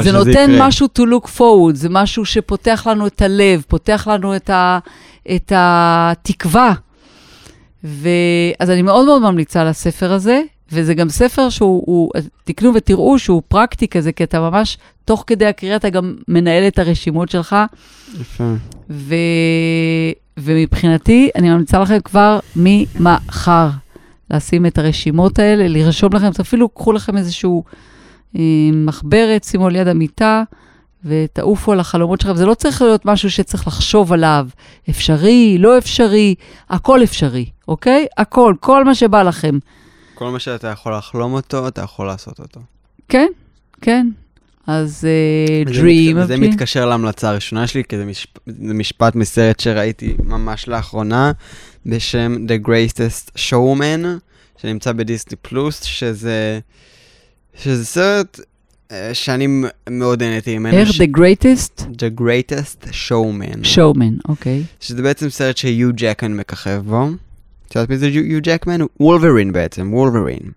זה נותן יקרה. משהו to look forward, זה משהו שפותח לנו את הלב, פותח לנו את, ה, את התקווה. ואז אני מאוד מאוד ממליצה על הספר הזה, וזה גם ספר שהוא, הוא, תקנו ותראו שהוא פרקטי כזה, כי אתה ממש, תוך כדי הקריאה אתה גם מנהל את הרשימות שלך, יפה. ו, ומבחינתי, אני ממליצה לכם כבר ממחר לשים את הרשימות האלה, לרשום לכם, אפילו קחו לכם איזשהו אה, מחברת, שימו על יד המיטה, ותעופו על החלומות שלכם. זה לא צריך להיות משהו שצריך לחשוב עליו, אפשרי, לא אפשרי, הכל אפשרי, אוקיי? הכל, כל מה שבא לכם. כל מה שאתה יכול לחלום אותו, אתה יכול לעשות אותו. כן, כן. אז uh, Dream מת- of זה Dream. מתקשר להמלצה הראשונה שלי, כי זה משפ- זה משפט מסרט שראיתי ממש לאחרונה, בשם The Greatest Showman, שנמצא בדיסני פלוס, שזה, שזה סרט אה, שאני מאוד נהניתי ממנו. איך ש- The Greatest The Greatest Showman. Showman, אוקיי. שזה בעצם סרט שיו ג'קמן מככב בו. את יודעת מי זה יו ג'קמן? וולברין בעצם, וולברין.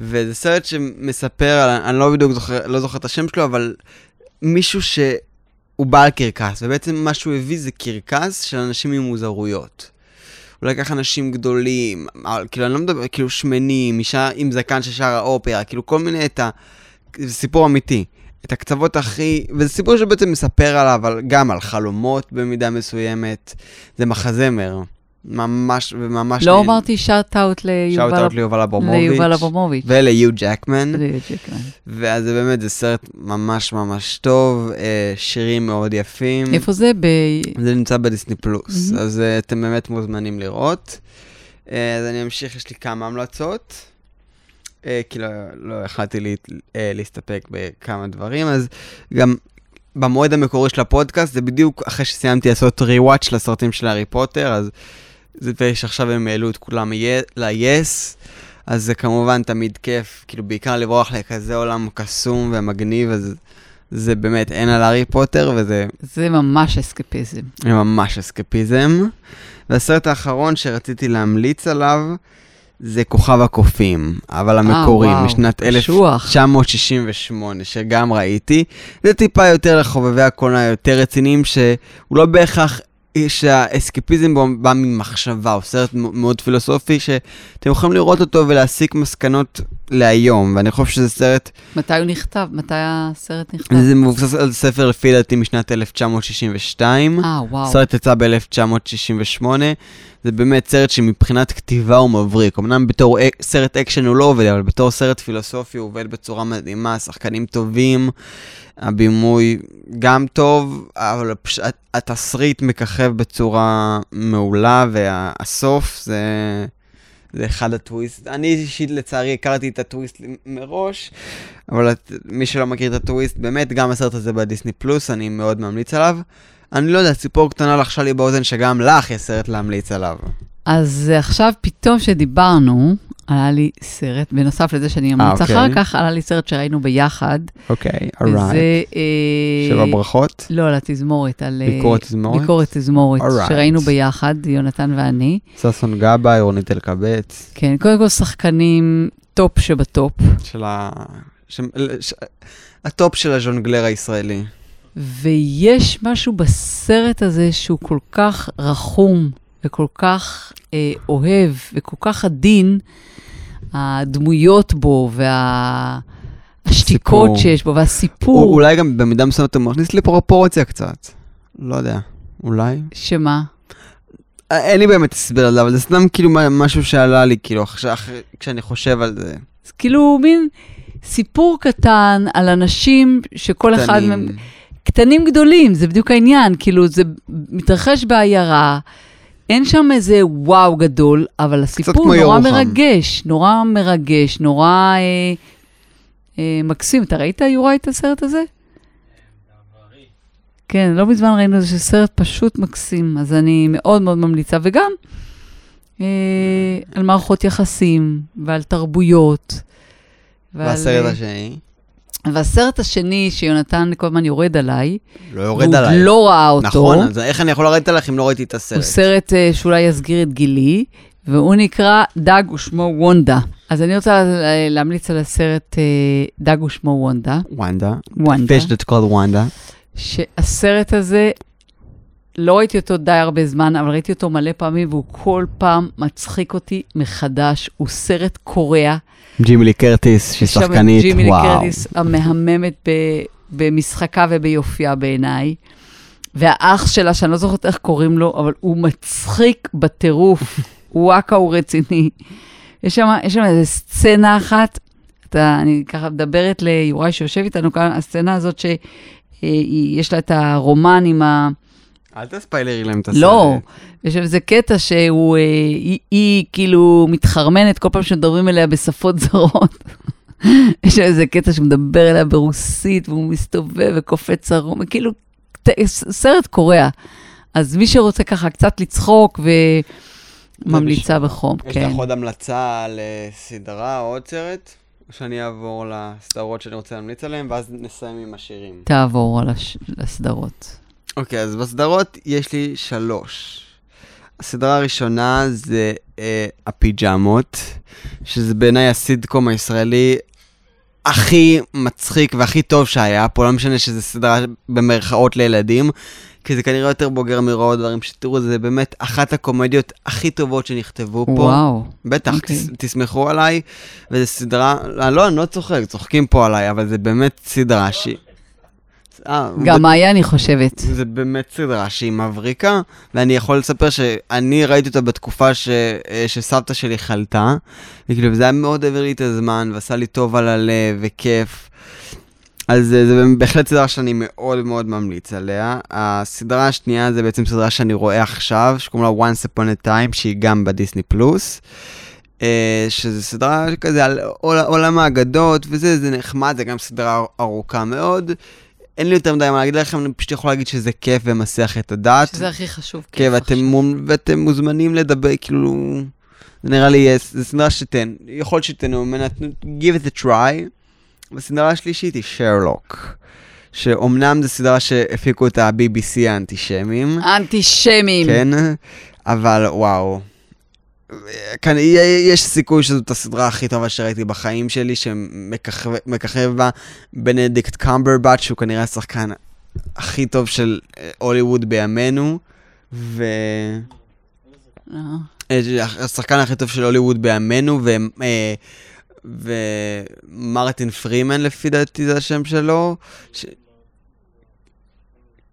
וזה סרט שמספר על, אני לא בדיוק זוכר, לא זוכר את השם שלו, אבל מישהו שהוא בעל קרקס, ובעצם מה שהוא הביא זה קרקס של אנשים עם מוזרויות. הוא לקח אנשים גדולים, אבל, כאילו אני לא מדבר, כאילו שמנים, אישה עם זקן ששרה אופרה, כאילו כל מיני את ה... זה סיפור אמיתי. את הקצוות הכי... וזה סיפור שבעצם מספר עליו, אבל גם על חלומות במידה מסוימת. זה מחזמר. ממש, וממש... לא אמרתי shout-out ליובל shout-out ליובל אברמוביץ'. ליובל אברמוביץ'. וליו ג'קמן. לג'קמן. ואז זה באמת, זה סרט ממש ממש טוב, אה, שירים מאוד יפים. איפה זה? ב... זה נמצא בדיסני פלוס, מהמם. אז אה, אתם באמת מוזמנים לראות. אה, אז אני אמשיך, יש לי כמה המלצות. כי לא, לא החלטתי לי, אה, להסתפק בכמה דברים, אז גם במועד המקורי של הפודקאסט, זה בדיוק אחרי שסיימתי לעשות ריוואץ' לסרטים של הארי פוטר, אז זה שעכשיו הם העלו את כולם ל-yes, אז זה כמובן תמיד כיף, כאילו בעיקר לברוח לכזה עולם קסום ומגניב, אז זה באמת אין על הארי פוטר, וזה זה ממש אסקפיזם. זה ממש אסקפיזם. והסרט האחרון שרציתי להמליץ עליו זה כוכב הקופים, אבל המקורי, וואו, משנת קשוח. 1968, שגם ראיתי. זה טיפה יותר לחובבי הקולנוע היותר רציניים, שהוא לא בהכרח שהאסקפיזם בו בא ממחשבה, הוא סרט מאוד פילוסופי, שאתם יכולים לראות אותו ולהסיק מסקנות להיום, ואני חושב שזה סרט מתי הוא נכתב? מתי הסרט נכתב? זה מבוסס על ספר לפי דעתי משנת 1962. אה, וואו. הסרט יצא ב-1968. זה באמת סרט שמבחינת כתיבה הוא מבריק. אמנם בתור סרט אקשן הוא לא עובד, אבל בתור סרט פילוסופי הוא עובד בצורה מדהימה, שחקנים טובים, הבימוי גם טוב, אבל הפש... התסריט מככב בצורה מעולה, והסוף זה... זה אחד הטוויסט. אני אישית לצערי הכרתי את הטוויסט מראש, אבל את, מי שלא מכיר את הטוויסט, באמת, גם הסרט הזה בדיסני פלוס, אני מאוד ממליץ עליו. אני לא יודע, ציפור קטנה לחשה לי באוזן שגם לך יש סרט להמליץ עליו. אז אה, עכשיו, פתאום שדיברנו, עלה לי סרט, בנוסף לזה שאני אמליץ אוקיי. אחר כך, עלה לי סרט שראינו ביחד. אוקיי, וזה... אורייט. אה, שבע ברכות. לא, על התזמורת, על... אה, ביקורת תזמורת? ביקורת תזמורת, Alright. שראינו ביחד, יונתן ואני. ששון גבאי, רונית אלקבץ, כן, קודם כל שחקנים טופ שבטופ. של ה... ש... ש... הטופ של הז'אנר הישראלי. ויש משהו בסרט הזה שהוא כל כך רחום וכל כך אה, אוהב וכל כך עדין, הדמויות בו והשתיקות סיפור. שיש בו והסיפור. או- אולי גם במידה מסוימת אתה מכניס לי פרופורציה קצת. לא יודע, אולי. שמה? אה, אין לי באמת הסבר לזה, אבל זה סתם כאילו משהו שעלה לי, כאילו, עכשיו, כשאני חושב על זה. אז כאילו מין סיפור קטן על אנשים שכל אחד קטנים. מהם... קטנים גדולים, זה בדיוק העניין, כאילו זה מתרחש בעיירה, אין שם איזה וואו גדול, אבל הסיפור נורא. מרגש, נורא מרגש, נורא אה, אה, מקסים. אתה ראית, יוראי, את הסרט הזה? כן, לא מזמן ראינו איזה סרט פשוט מקסים, אז אני מאוד מאוד ממליצה, וגם אה, על מערכות יחסים ועל תרבויות. ועל, והסרט אה, השני, והסרט השני שיונתן כל הזמן יורד עליי, לא יורד עליי. לא ראה אותו. נכון, אז איך אני יכול לרדת עליך אם לא ראיתי את הסרט? הוא סרט uh, שאולי יסגיר את גילי, והוא נקרא דג ושמו וונדה. אז אני רוצה לה- להמליץ על הסרט uh, דג ושמו וונדה. וונדה. וונדה. fish that's called וונדה. שהסרט הזה, לא ראיתי אותו די הרבה זמן, אבל ראיתי אותו מלא פעמים, והוא כל פעם מצחיק אותי מחדש. הוא סרט קורע. ג'ימי לי קרטיס, שהיא שחקנית, ג'ימי לי וואו. קרטיס המהממת ב, במשחקה וביופייה בעיניי. והאח שלה, שאני לא זוכרת איך קוראים לו, אבל הוא מצחיק בטירוף. וואקה הוא רציני. יש שם, יש שם איזו סצנה אחת, אתה, אני ככה מדברת ליוראי שיושב איתנו כאן, הסצנה הזאת שיש לה את הרומן עם ה... אל תספיילרי להם את הסרט. לא, יש איזה קטע שהוא, אה, היא, היא כאילו מתחרמנת כל פעם שמדברים אליה בשפות זרות. יש איזה קטע שמדבר אליה ברוסית, והוא מסתובב וקופץ ערום, כאילו, ת- סרט קורע. אז מי שרוצה ככה קצת לצחוק וממליצה בחום, יש כן. לך עוד המלצה לסדרה או עוד סרט? או שאני אעבור לסדרות שאני רוצה להמליץ עליהן, ואז נסיים עם השירים. תעבור על הש... לסדרות. אוקיי, אז בסדרות יש לי שלוש. הסדרה הראשונה זה אה, הפיג'מות, שזה בעיניי הסידקום הישראלי הכי מצחיק והכי טוב שהיה פה, לא משנה שזה סדרה במרכאות לילדים, כי זה כנראה יותר בוגר מרוב דברים שתראו, זה באמת אחת הקומדיות הכי טובות שנכתבו פה. וואו. בטח, אוקיי. תס, תסמכו עליי, וזו סדרה, לא, אני לא צוחק, צוחקים פה עליי, אבל זה באמת סדרה שהיא... אה, גם מאיה, אני חושבת. זה באמת סדרה שהיא מבריקה, ואני יכול לספר שאני ראיתי אותה בתקופה ש, אה, שסבתא שלי חלתה, וכאילו, זה היה מאוד העביר לי את הזמן, ועשה לי טוב על הלב, וכיף. אז זה בהחלט סדרה שאני מאוד מאוד ממליץ עליה. הסדרה השנייה זה בעצם סדרה שאני רואה עכשיו, שקוראים לה once upon a time, שהיא גם בדיסני פלוס. אה, שזה סדרה כזה על עול, עולם האגדות וזה, זה נחמד, זה גם סדרה ארוכה מאוד. אין לי יותר מדי מה להגיד לכם, אני פשוט יכול להגיד שזה כיף ומסך את הדעת. שזה הכי חשוב. כן, ואתם, מומ- ואתם מוזמנים לדבר, כאילו... זה נראה לי, אה, זה סדרה שתן, יכול להיות שתהנו ממנה, give it a try. והסדרה השלישית היא שרלוק. שאומנם זו סדרה שהפיקו את ה-BBC האנטישמים. אנטישמים. כן, אבל וואו. כאן יש סיכוי שזאת הסדרה הכי טובה שראיתי בחיים שלי, שמככב בה בנדיקט קמברבט, שהוא כנראה השחקן הכי טוב של אה, הוליווד בימינו, ו... אה. אה, השחקן הכי טוב של הוליווד בימינו. אה, ומרטין פרימן לפי דעתי זה השם שלו.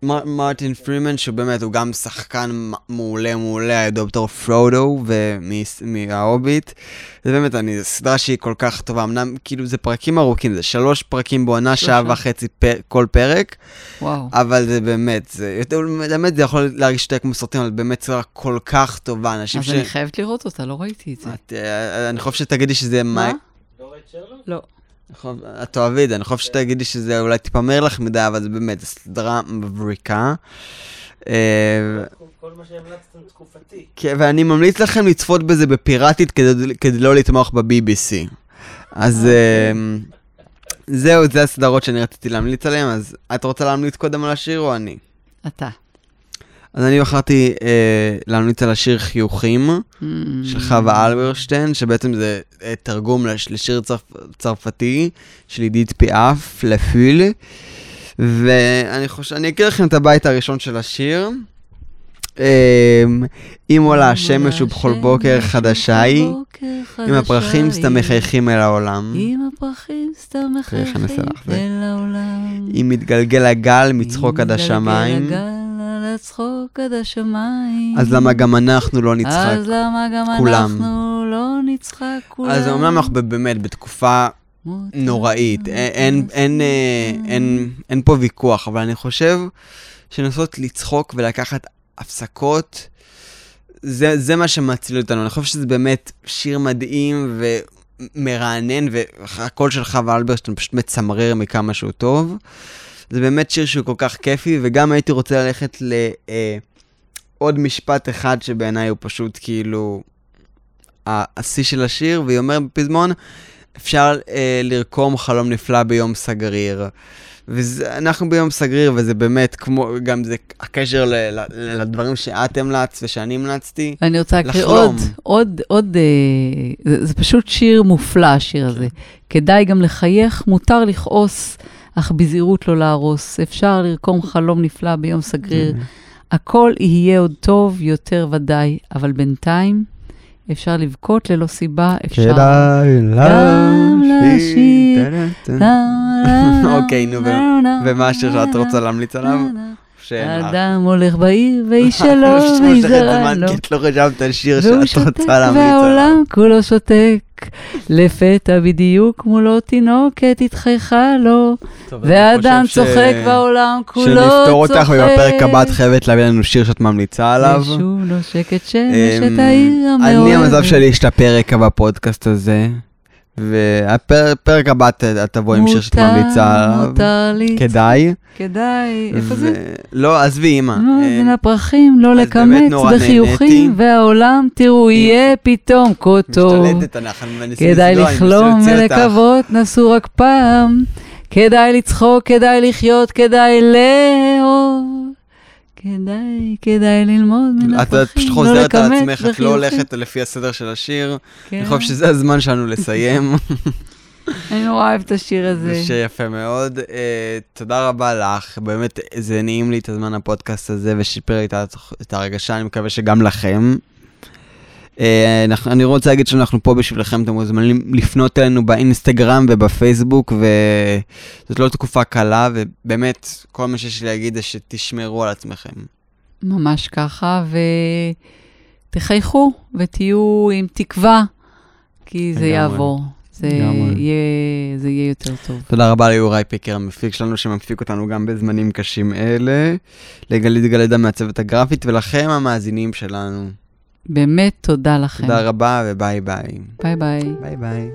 מרטין פרימן, שהוא באמת, הוא גם שחקן מעולה מעולה, דוקטור פרודו מההוביט. זה באמת, אני, זו סדרה שהיא כל כך טובה, אמנם כאילו זה פרקים ארוכים, זה שלוש פרקים בעונה, שעה שלושה. וחצי פר, כל פרק, וואו. אבל זה באמת, זה באמת זה יכול להרגיש יותר כמו סרטים, אבל באמת סדרה כל כך טובה, אנשים אז ש... אני חייבת לראות אותה, לא ראיתי את זה. את, אה, אני חושב שתגידי שזה מה? מה... לא. נכון, את תאהבי את זה, אני חושב שתגידי שזה אולי טיפה מהר לך מדי, אבל זה באמת, זו סדרה מבריקה. אה, כל מה שהמלצתם תקופתי. כן, ואני ממליץ לכם לצפות בזה בפיראטית כדי, כדי לא לתמוך ב-BBC. אז אה, זהו, זה הסדרות שאני רציתי להמליץ עליהן, אז את רוצה להמליץ קודם על השיר או אני? אתה. אז אני בחרתי אה, להמליץ על השיר חיוכים. Mm. של חווה אלברשטיין, שבעצם זה אה, תרגום לש- לשיר צרפ, צרפתי של עידית פיאף, לפול. ואני חושב, אני אקריא לכם את הבית הראשון של השיר. אמ, אם עולה השמש ובכל בוקר חדשה היא, אם הפרחים סתם מחייכים אל העולם. אם הפרחים סתם מחייכים? אל העולם. אם מתגלגל הגל מצחוק אם עד השמיים, מתגלגל הגל הצחוק עד השמיים. אז למה גם אנחנו לא נצחק? אז למה גם כולם? אנחנו לא נצחק כולם? אז אמנם אנחנו באמת בתקופה נוראית, אין, אין, אה, אין, אין פה ויכוח, אבל אני חושב שלנסות לצחוק ולקחת הפסקות, זה, זה מה שמציל אותנו. אני חושב שזה באמת שיר מדהים ומרענן, והקול של חווה אלברשטיין פשוט מצמרר מכמה שהוא טוב. זה באמת שיר שהוא כל כך כיפי, וגם הייתי רוצה ללכת לעוד משפט אחד שבעיניי הוא פשוט כאילו השיא של השיר, והיא אומרת בפזמון, אפשר אה, לרקום חלום נפלא ביום סגריר. ואנחנו ביום סגריר, וזה באמת כמו, גם זה הקשר ל, ל, לדברים שאת המלצת ושאני המלצתי. אני רוצה להקריא. עוד, עוד, עוד, אה, זה, זה פשוט שיר מופלא, השיר הזה. כדאי גם לחייך, מותר לכעוס, אך בזהירות לא להרוס. אפשר לרקום חלום נפלא ביום סגריר. הכל יהיה עוד טוב, יותר ודאי, אבל בינתיים אפשר לבכות ללא סיבה, אפשר... גם להשאיר. אוקיי, נו, ומה השיר שאת רוצה להמליץ עליו? שאין לך. אדם הולך בעיר ואיש שלו ויזרע זמן, לו. כי את לא חשבת על שיר והוא שאת שותק רוצה להמליץ עליו. והעולם כולו שותק. לפתע בדיוק מולו תינוקת התחייכה לו, והאדם צוחק והעולם כולו צוחק. שנפתור אותך, ובפרק הבא את חייבת להביא לנו שיר שאת ממליצה עליו. ושוב נושקת שמש אמ, את העיר המאוהבת. אני, המזל שלי יש את הפרק בפודקאסט הזה, והפרק הבא ת- את תבוא עם שיר שאת ממליצה עליו. מותר לי, כדאי. כדאי, איפה זה? לא, עזבי, אמא. נו, אה, בין הפרחים, לא לקמץ בחיוכים. והעולם, תראו, יהיה פתאום כה טוב. משתלטת, אנחנו מנסים כדאי לסגור, מנסה לחלום. ולקוות, נסו רק פעם. כדאי לצחוק, כדאי לחיות, כדאי לאהוב. כדאי, כדאי ללמוד מן את את פשוט לא חוזרת על עצמך, את לא. הולכת לפי הסדר של השיר. כן. אני חושב שזה הזמן שלנו לסיים. אני נורא אוהבת את השיר הזה. זה שיר יפה מאוד. אה, תודה רבה לך, באמת, זה נעים לי את הזמן הפודקאסט הזה ושיפר לי את הרגשה, אני מקווה שגם לכם. אה, אנחנו- אני רוצה להגיד שאנחנו פה בשבילכם, אתם מוזמנים לפנות אלינו באינסטגרם ובפייסבוק, וזאת לא תקופה קלה, ובאמת, כל מה שיש לי להגיד זה שתשמרו על עצמכם. ממש ככה, ותחייכו ותהיו עם תקווה, כי זה. יעבור. זה. יהיה, זה יהיה יותר טוב. תודה רבה ליוראי פיקר, המפיק שלנו, שמפיק אותנו גם בזמנים קשים אלה, לגלית גלדה מהצוות הגרפית, ולכם המאזינים שלנו. באמת תודה לכם. תודה רבה וביי ביי. ביי ביי. ביי ביי.